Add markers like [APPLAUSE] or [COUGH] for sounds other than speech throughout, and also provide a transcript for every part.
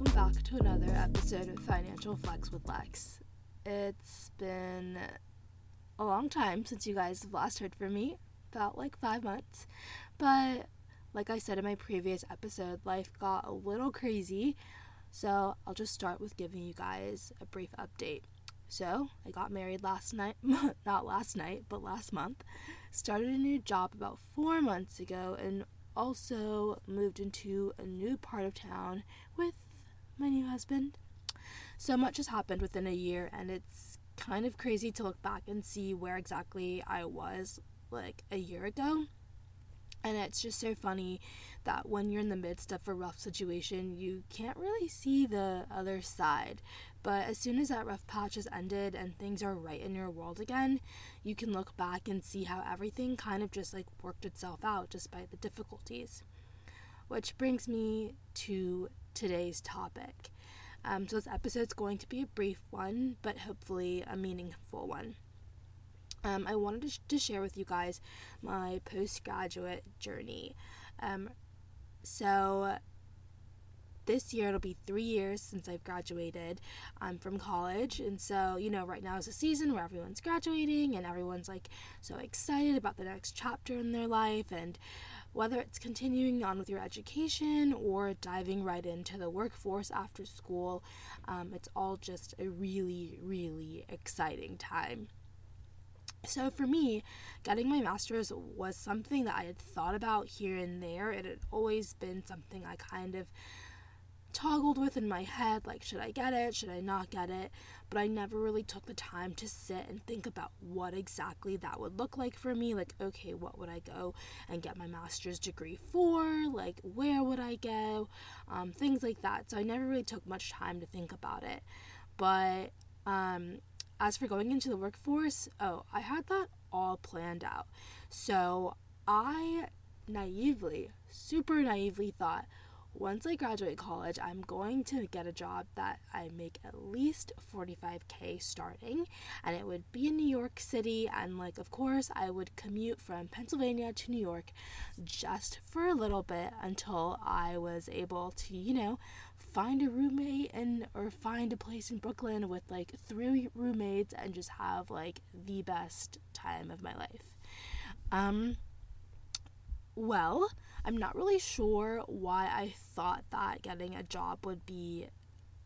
welcome back to another episode of Financial Flex with Lex. It's been a long time since you guys have last heard from me, about like five months, but like I said in my previous episode, life got a little crazy, so I'll just start with giving you guys a brief update. So, I got married last night, [LAUGHS] not last night, but last month. Started a new job about four months ago and also moved into a new part of town with my new husband. So much has happened within a year, and it's kind of crazy to look back and see where exactly I was like a year ago. And it's just so funny that when you're in the midst of a rough situation, you can't really see the other side. But as soon as that rough patch has ended and things are right in your world again, you can look back and see how everything kind of just like worked itself out despite the difficulties. Which brings me to today's topic. Um, so, this episode's going to be a brief one, but hopefully a meaningful one. Um, I wanted to, sh- to, share with you guys my postgraduate journey. Um, so, this year it'll be three years since I've graduated um, from college. And so, you know, right now is a season where everyone's graduating and everyone's like so excited about the next chapter in their life. And whether it's continuing on with your education or diving right into the workforce after school, um, it's all just a really, really exciting time. So for me, getting my master's was something that I had thought about here and there. It had always been something I kind of toggled with in my head like, should I get it? Should I not get it? But I never really took the time to sit and think about what exactly that would look like for me. Like, okay, what would I go and get my master's degree for? Like, where would I go? Um, things like that. So I never really took much time to think about it. But um, as for going into the workforce, oh, I had that all planned out. So I naively, super naively thought, once I graduate college, I'm going to get a job that I make at least 45k starting, and it would be in New York City. And, like, of course, I would commute from Pennsylvania to New York just for a little bit until I was able to, you know, find a roommate and or find a place in Brooklyn with like three roommates and just have like the best time of my life. Um, well, I'm not really sure why I thought that getting a job would be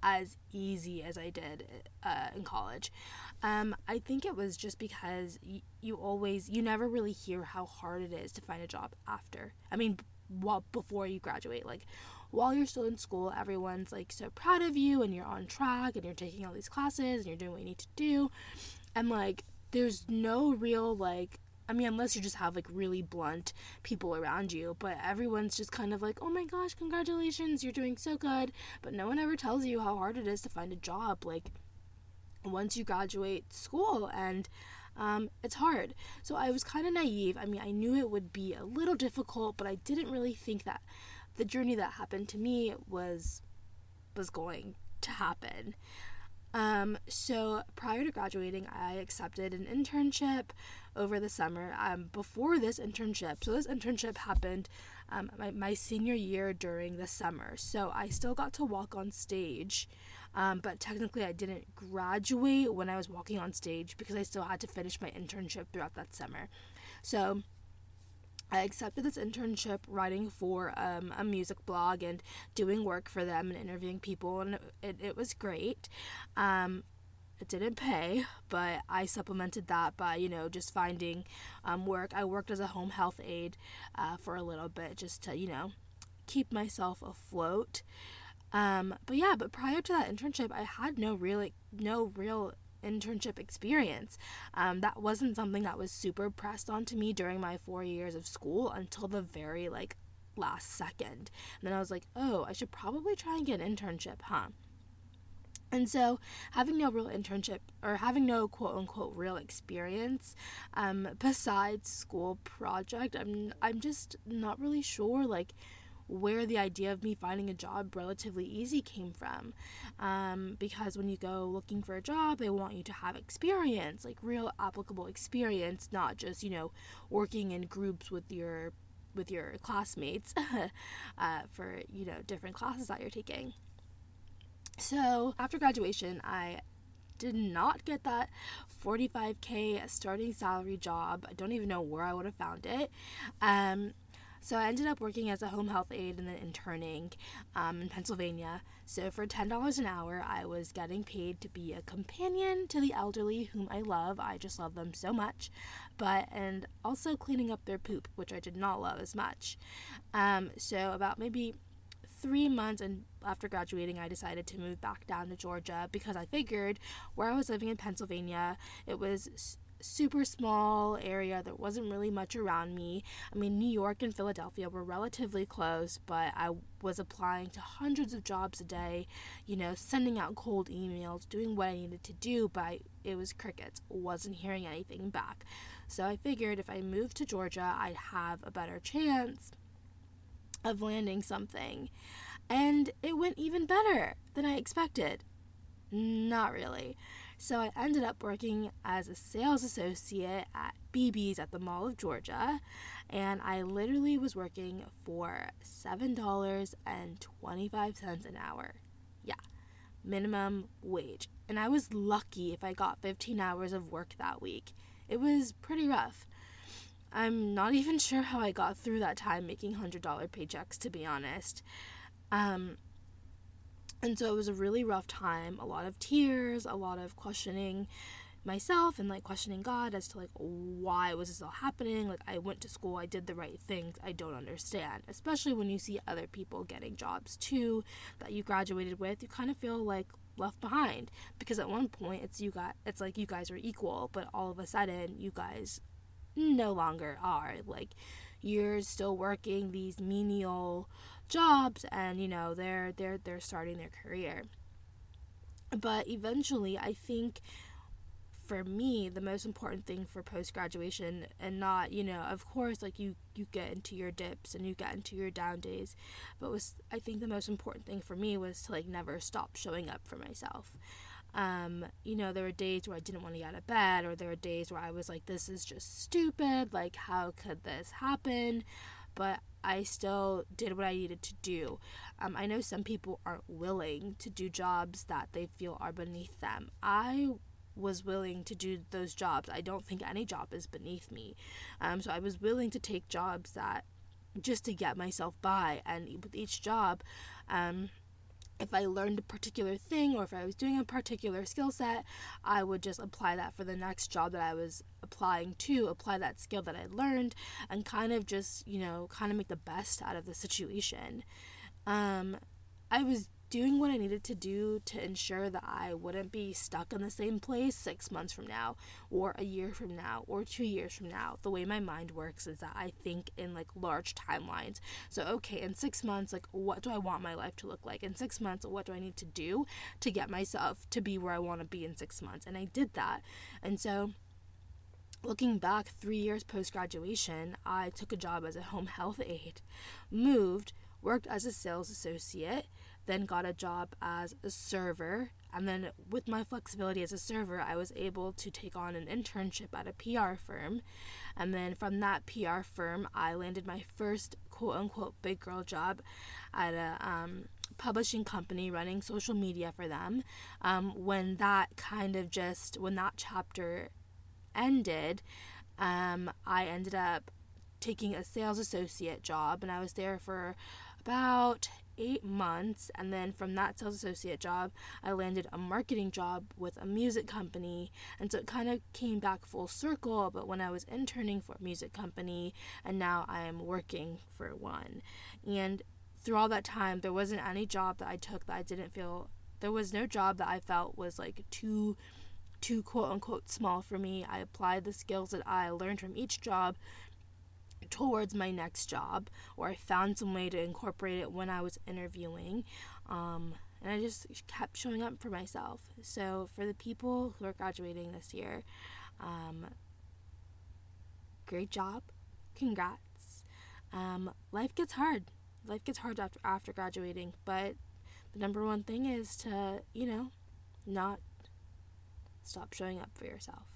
as easy as I did uh, in college. Um, I think it was just because y- you always, you never really hear how hard it is to find a job after. I mean, well, before you graduate. Like, while you're still in school, everyone's like so proud of you and you're on track and you're taking all these classes and you're doing what you need to do. And like, there's no real like I mean, unless you just have like really blunt people around you, but everyone's just kind of like, oh my gosh, congratulations, you're doing so good. But no one ever tells you how hard it is to find a job, like once you graduate school, and um, it's hard. So I was kind of naive. I mean, I knew it would be a little difficult, but I didn't really think that the journey that happened to me was was going to happen. Um, so prior to graduating, I accepted an internship over the summer. Um, before this internship, so this internship happened um, my, my senior year during the summer. So I still got to walk on stage, um, but technically I didn't graduate when I was walking on stage because I still had to finish my internship throughout that summer. So I accepted this internship writing for um, a music blog and doing work for them and interviewing people, and it, it was great. Um, it didn't pay, but I supplemented that by, you know, just finding um, work. I worked as a home health aide uh, for a little bit just to, you know, keep myself afloat. Um, but yeah, but prior to that internship, I had no real, no real internship experience. Um, that wasn't something that was super pressed onto me during my four years of school until the very like last second. And then I was like, oh, I should probably try and get an internship, huh? And so, having no real internship or having no quote unquote real experience um, besides school project, I'm I'm just not really sure like where the idea of me finding a job relatively easy came from. Um, because when you go looking for a job, they want you to have experience, like real applicable experience, not just, you know, working in groups with your with your classmates [LAUGHS] uh, for, you know, different classes that you're taking. So after graduation, I did not get that 45k starting salary job. I don't even know where I would have found it. Um, so I ended up working as a home health aide and then interning um, in Pennsylvania. So for $10 an hour, I was getting paid to be a companion to the elderly whom I love. I just love them so much. But, and also cleaning up their poop, which I did not love as much. Um, so about maybe three months and after graduating i decided to move back down to georgia because i figured where i was living in pennsylvania it was super small area. There wasn't really much around me. I mean, New York and Philadelphia were relatively close, but I was applying to hundreds of jobs a day, you know, sending out cold emails, doing what I needed to do, but I, it was crickets. Wasn't hearing anything back. So I figured if I moved to Georgia, I'd have a better chance of landing something. And it went even better than I expected. Not really. So I ended up working as a sales associate at BB's at the Mall of Georgia, and I literally was working for $7.25 an hour. Yeah, minimum wage. And I was lucky if I got 15 hours of work that week. It was pretty rough. I'm not even sure how I got through that time making $100 paychecks, to be honest. Um, and so it was a really rough time, a lot of tears, a lot of questioning myself and like questioning God as to like why was this all happening? Like I went to school, I did the right things. I don't understand. Especially when you see other people getting jobs too that you graduated with, you kind of feel like left behind because at one point it's you got it's like you guys are equal, but all of a sudden you guys no longer are. Like you're still working these menial jobs and you know they're they're they're starting their career. But eventually i think for me the most important thing for post graduation and not you know of course like you you get into your dips and you get into your down days but was i think the most important thing for me was to like never stop showing up for myself um, you know, there were days where I didn't want to get out of bed, or there were days where I was like, this is just stupid. Like, how could this happen? But I still did what I needed to do. Um, I know some people aren't willing to do jobs that they feel are beneath them. I was willing to do those jobs. I don't think any job is beneath me. Um, so I was willing to take jobs that just to get myself by. And with each job, um, if I learned a particular thing or if I was doing a particular skill set, I would just apply that for the next job that I was applying to, apply that skill that I learned, and kind of just, you know, kind of make the best out of the situation. Um, I was doing what I needed to do to ensure that I wouldn't be stuck in the same place six months from now, or a year from now, or two years from now. The way my mind works is that I think in like large timelines. So, okay, in six months, like, what do I want my life to look like? In six months, what do I need to do to get myself to be where I want to be in six months? And I did that. And so, Looking back three years post graduation, I took a job as a home health aide, moved, worked as a sales associate, then got a job as a server. And then, with my flexibility as a server, I was able to take on an internship at a PR firm. And then, from that PR firm, I landed my first quote unquote big girl job at a um, publishing company running social media for them. Um, when that kind of just, when that chapter ended, um, I ended up taking a sales associate job and I was there for about eight months, and then from that sales associate job, I landed a marketing job with a music company, and so it kind of came back full circle. But when I was interning for a music company, and now I am working for one, and through all that time, there wasn't any job that I took that I didn't feel. There was no job that I felt was like too too quote unquote small for me. I applied the skills that I learned from each job towards my next job, or I found some way to incorporate it when I was interviewing. Um, and I just kept showing up for myself. So, for the people who are graduating this year, um, great job, congrats. Um, life gets hard. Life gets hard after after graduating, but the number one thing is to you know not stop showing up for yourself.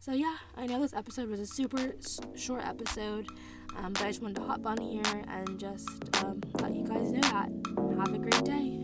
So yeah, I know this episode was a super short episode, um, but I just wanted to hop on here and just um, let you guys know that. Have a great day.